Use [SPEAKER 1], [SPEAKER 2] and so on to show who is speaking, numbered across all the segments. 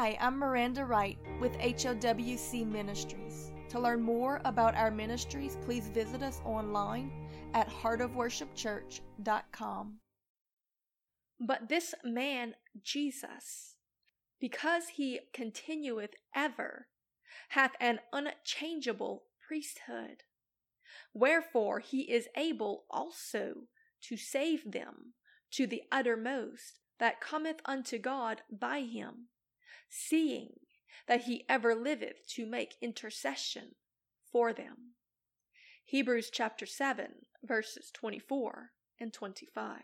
[SPEAKER 1] Hi, I'm Miranda Wright with HOWC Ministries. To learn more about our ministries, please visit us online at heartofworshipchurch.com.
[SPEAKER 2] But this man, Jesus, because he continueth ever, hath an unchangeable priesthood. Wherefore he is able also to save them to the uttermost that cometh unto God by him, seeing that he ever liveth to make intercession for them. Hebrews chapter 7, verses 24 and 25.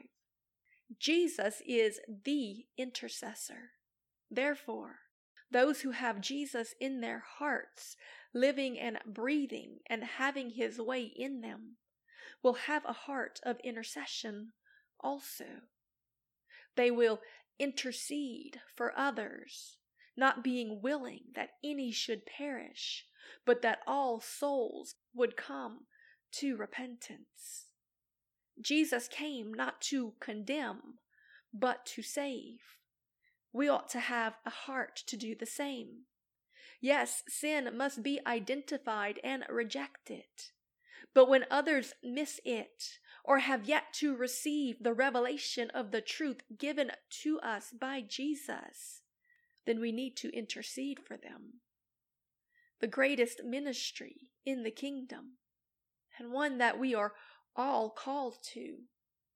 [SPEAKER 2] Jesus is the intercessor. Therefore, those who have Jesus in their hearts, living and breathing and having his way in them, will have a heart of intercession also. They will intercede for others, not being willing that any should perish, but that all souls would come to repentance. Jesus came not to condemn, but to save. We ought to have a heart to do the same. Yes, sin must be identified and rejected. But when others miss it or have yet to receive the revelation of the truth given to us by Jesus, then we need to intercede for them. The greatest ministry in the kingdom, and one that we are all called to,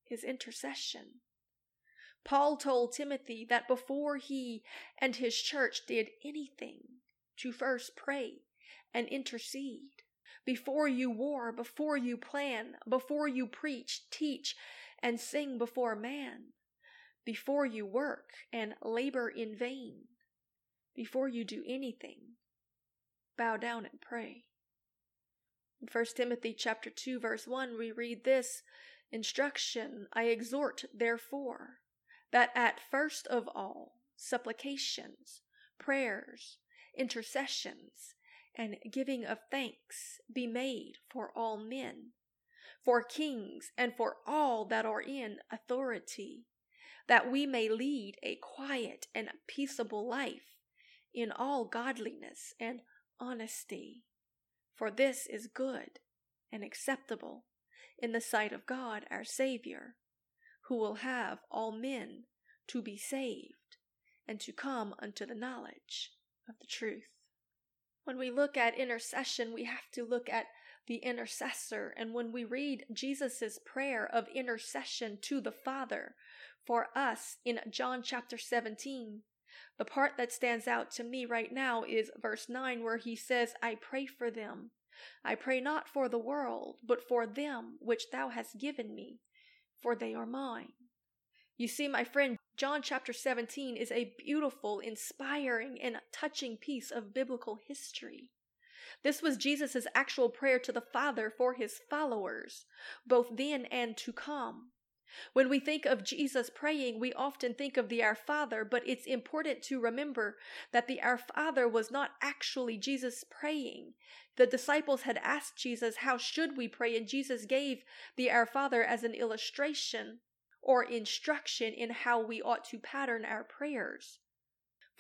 [SPEAKER 2] is intercession. Paul told Timothy that before he and his church did anything, to first pray and intercede. Before you war, before you plan, before you preach, teach, and sing before man, before you work and labor in vain, before you do anything, bow down and pray. In 1 Timothy chapter 2 verse 1 we read this instruction, I exhort therefore that at first of all supplications, prayers, intercessions, and giving of thanks be made for all men, for kings, and for all that are in authority, that we may lead a quiet and peaceable life in all godliness and honesty. For this is good and acceptable in the sight of God our Saviour who will have all men to be saved and to come unto the knowledge of the truth. When we look at intercession, we have to look at the intercessor. And when we read Jesus' prayer of intercession to the Father for us in John chapter 17, the part that stands out to me right now is verse 9, where he says, I pray for them. I pray not for the world, but for them which thou hast given me, for they are mine. You see, my friend, John chapter 17 is a beautiful, inspiring, and touching piece of biblical history. This was Jesus' actual prayer to the Father for his followers, both then and to come. When we think of Jesus praying, we often think of the Our Father, but it's important to remember that the Our Father was not actually Jesus praying. The disciples had asked Jesus, How should we pray? And Jesus gave the Our Father as an illustration or instruction in how we ought to pattern our prayers.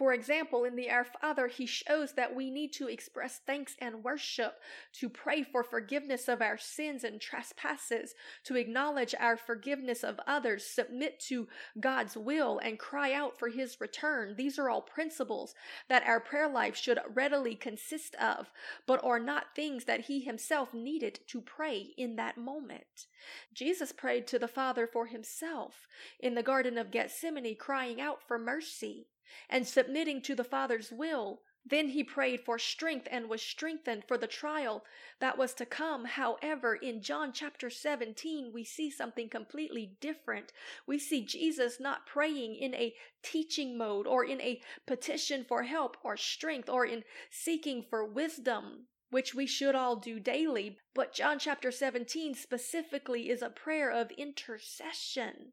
[SPEAKER 2] For example, in the Our Father, he shows that we need to express thanks and worship, to pray for forgiveness of our sins and trespasses, to acknowledge our forgiveness of others, submit to God's will, and cry out for his return. These are all principles that our prayer life should readily consist of, but are not things that he himself needed to pray in that moment. Jesus prayed to the Father for himself in the Garden of Gethsemane, crying out for mercy and submitting to the Father's will. Then he prayed for strength and was strengthened for the trial that was to come. However, in John chapter 17, we see something completely different. We see Jesus not praying in a teaching mode or in a petition for help or strength or in seeking for wisdom which we should all do daily. But John chapter 17 specifically is a prayer of intercession.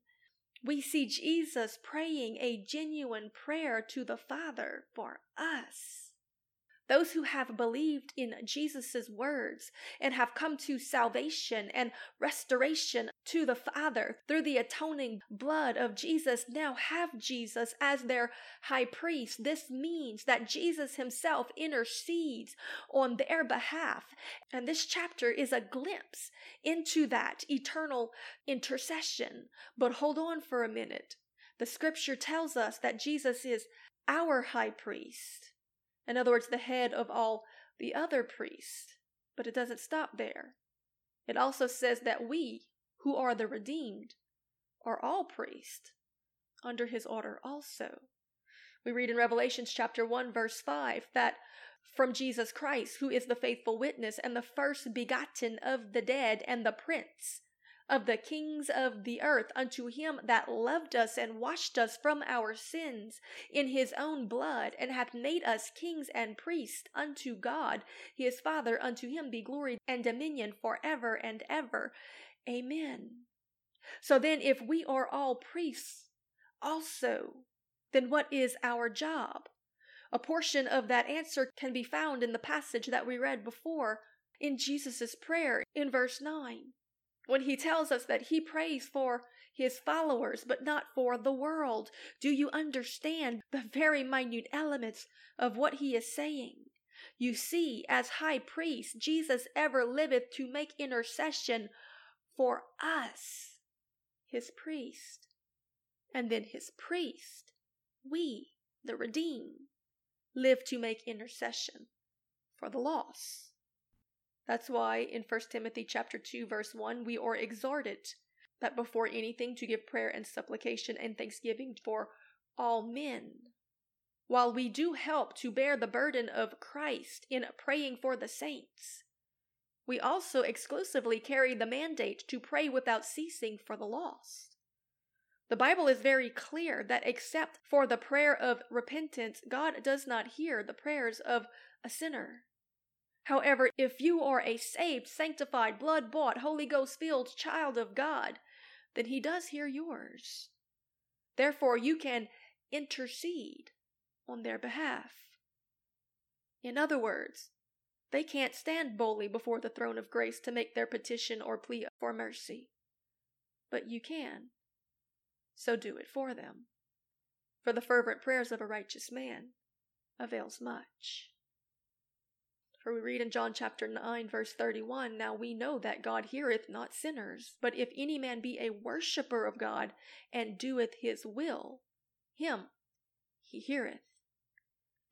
[SPEAKER 2] We see Jesus praying a genuine prayer to the Father for us. Those who have believed in Jesus' words and have come to salvation and restoration to the Father through the atoning blood of Jesus now have Jesus as their high priest. This means that Jesus himself intercedes on their behalf. And this chapter is a glimpse into that eternal intercession. But hold on for a minute. The scripture tells us that Jesus is our high priest. In other words, the head of all the other priests. But it doesn't stop there. It also says that we, who are the redeemed, are all priests under his order also. We read in Revelations chapter 1 verse 5 that from Jesus Christ, who is the faithful witness and the first begotten of the dead and the prince of the kings of the earth unto him that loved us and washed us from our sins in his own blood and hath made us kings and priests unto God his Father unto him be glory and dominion forever and ever amen so then if we are all priests also then what is our job a portion of that answer can be found in the passage that we read before in Jesus' prayer in verse 9 when he tells us that he prays for his followers, but not for the world. Do you understand the very minute elements of what he is saying? You see, as high priest, Jesus ever liveth to make intercession for us, his priest. And then his priest, we, the redeemed, live to make intercession for the lost. That's why in 1 Timothy chapter 2 verse 1 we are exhorted that before anything to give prayer and supplication and thanksgiving for all men. While we do help to bear the burden of Christ in praying for the saints, we also exclusively carry the mandate to pray without ceasing for the lost. The Bible is very clear that except for the prayer of repentance, God does not hear the prayers of a sinner. However, if you are a saved, sanctified, blood bought, Holy Ghost filled child of God, then He does hear yours. Therefore, you can intercede on their behalf. In other words, they can't stand boldly before the throne of grace to make their petition or plea for mercy. But you can. So do it for them. For the fervent prayers of a righteous man avails much. For we read in John chapter 9, verse 31 Now we know that God heareth not sinners, but if any man be a worshipper of God and doeth his will, him he heareth.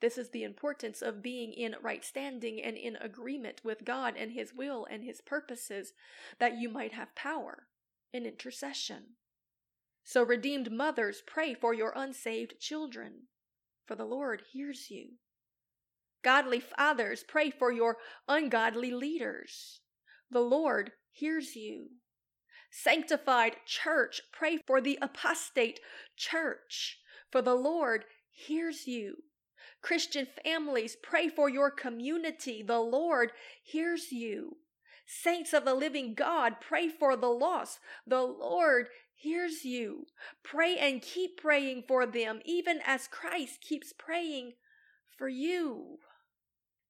[SPEAKER 2] This is the importance of being in right standing and in agreement with God and his will and his purposes, that you might have power in intercession. So, redeemed mothers, pray for your unsaved children, for the Lord hears you. Godly fathers, pray for your ungodly leaders. The Lord hears you. Sanctified church, pray for the apostate church, for the Lord hears you. Christian families, pray for your community. The Lord hears you. Saints of the living God, pray for the lost. The Lord hears you. Pray and keep praying for them, even as Christ keeps praying for you.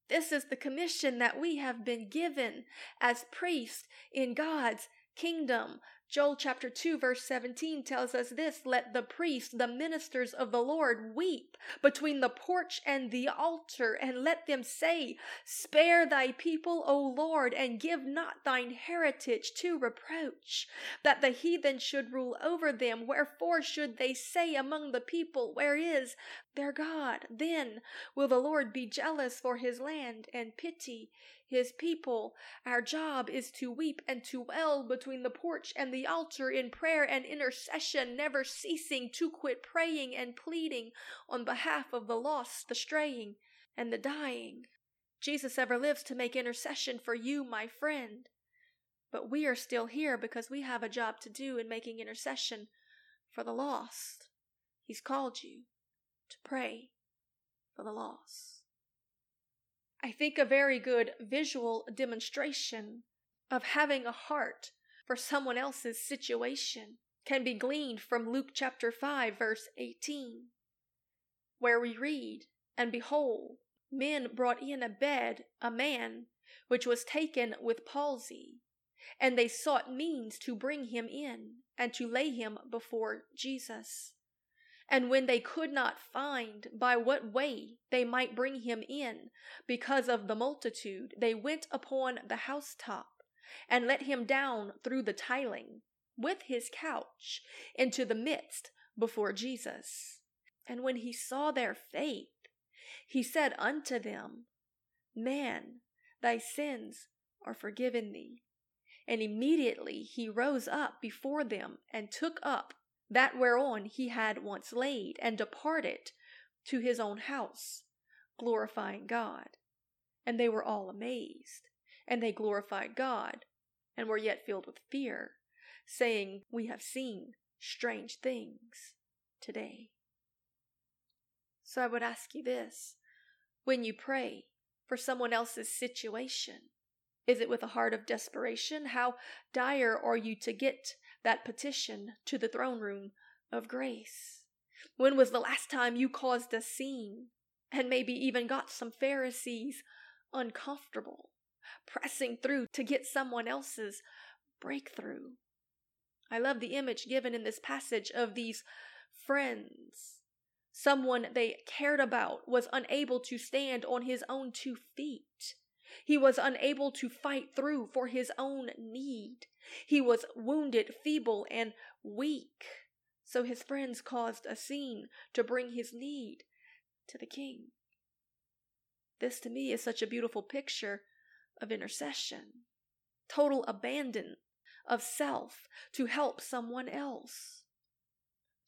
[SPEAKER 2] This is the commission that we have been given as priests in God's kingdom. Joel chapter 2 verse 17 tells us this, let the priests, the ministers of the Lord weep between the porch and the altar and let them say, spare thy people, O Lord, and give not thine heritage to reproach, that the heathen should rule over them. Wherefore should they say among the people, where is their God? Then will the Lord be jealous for his land and pity his people. Our job is to weep and to wail between the porch and the altar in prayer and intercession, never ceasing to quit praying and pleading on behalf of the lost, the straying, and the dying. Jesus ever lives to make intercession for you, my friend. But we are still here because we have a job to do in making intercession for the lost. He's called you to pray for the lost. I think a very good visual demonstration of having a heart for someone else's situation can be gleaned from Luke chapter 5, verse 18, where we read, And behold, men brought in a bed a man which was taken with palsy. and they sought means to bring him in and to lay him before Jesus. And when they could not find by what way they might bring him in because of the multitude, they went upon the housetop and let him down through the tiling with his couch into the midst before Jesus. And when he saw their faith, he said unto them, Man, thy sins are forgiven thee. And immediately he rose up before them and took up that whereon he had once laid, and departed to his own house, glorifying God. And they were all amazed, and they glorified God, and were yet filled with fear, saying, We have seen strange things today. So I would ask you this when you pray for someone else's situation, is it with a heart of desperation? How dire are you to get that petition to the throne room of grace? When was the last time you caused a scene and maybe even got some Pharisees uncomfortable, pressing through to get someone else's breakthrough? I love the image given in this passage of these friends. Someone they cared about was unable to stand on his own two feet. He was unable to fight through for his own need. He was wounded, feeble, and weak. So his friends caused a scene to bring his need to the king. This to me is such a beautiful picture of intercession, total abandon of self to help someone else.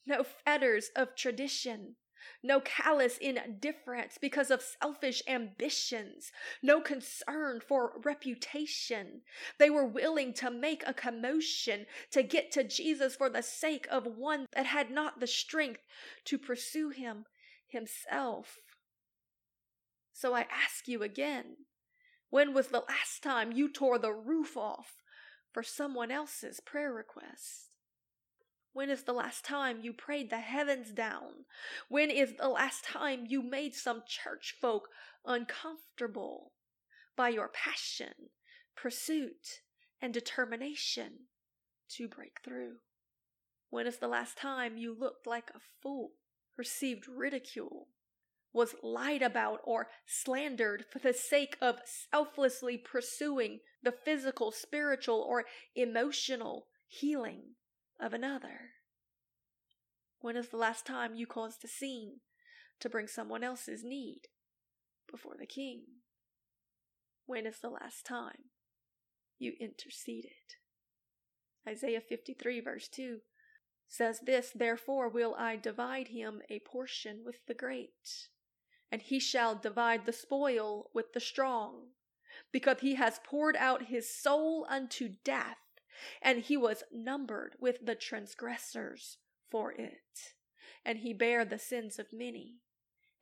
[SPEAKER 2] No fetters of tradition, no callous indifference because of selfish ambitions, no concern for reputation. They were willing to make a commotion to get to Jesus for the sake of one that had not the strength to pursue him himself. So I ask you again when was the last time you tore the roof off for someone else's prayer request? When is the last time you prayed the heavens down? When is the last time you made some church folk uncomfortable by your passion, pursuit, and determination to break through? When is the last time you looked like a fool, received ridicule, was lied about or slandered for the sake of selflessly pursuing the physical, spiritual, or emotional healing of another? When is the last time you caused a scene to bring someone else's need before the king? When is the last time you interceded? Isaiah 53, verse 2 says this Therefore will I divide him a portion with the great, and he shall divide the spoil with the strong, because he has poured out his soul unto death and he was numbered with the transgressors for it. And he bare the sins of many,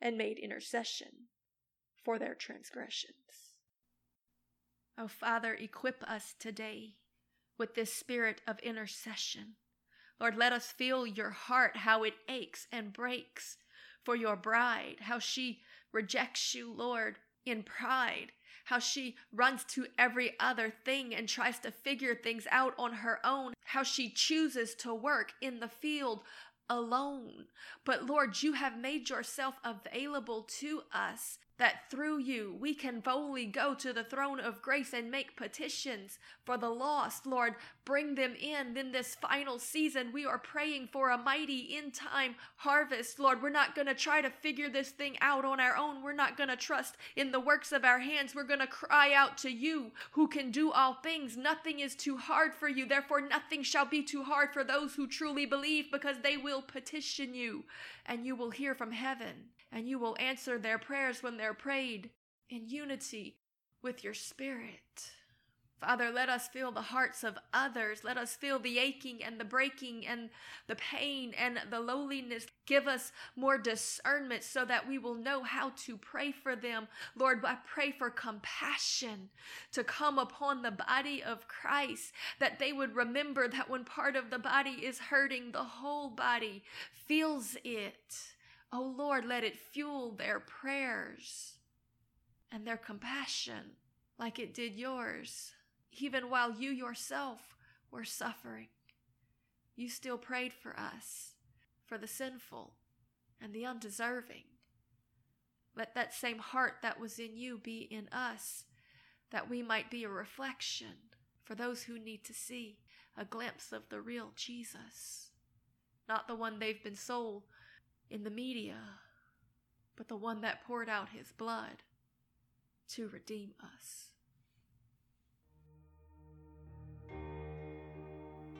[SPEAKER 2] and made intercession for their transgressions. Oh, Father, equip us today with this spirit of intercession. Lord, let us feel your heart, how it aches and breaks for your bride, how she rejects you, Lord, in pride, how she runs to every other thing and tries to figure things out on her own, how she chooses to work in the field alone. But Lord, you have made yourself available to us that through you we can boldly go to the throne of grace and make petitions for the lost. Lord, bring them in. In this final season, we are praying for a mighty in time harvest. Lord, we're not going to try to figure this thing out on our own. We're not going to trust in the works of our hands. We're going to cry out to you who can do all things. Nothing is too hard for you. Therefore, nothing shall be too hard for those who truly believe because they will petition you and you will hear from heaven and you will answer their prayers when they're prayed in unity with your spirit. Father, let us feel the hearts of others. Let us feel the aching and the breaking and the pain and the lowliness. Give us more discernment so that we will know how to pray for them. Lord, I pray for compassion to come upon the body of Christ, that they would remember that when part of the body is hurting, the whole body feels it. Oh Lord, let it fuel their prayers and their compassion like it did yours. Even while you yourself were suffering, you still prayed for us, for the sinful and the undeserving. Let that same heart that was in you be in us, that we might be a reflection for those who need to see a glimpse of the real Jesus. Not the one they've been sold in the media, but the one that poured out his blood to redeem us.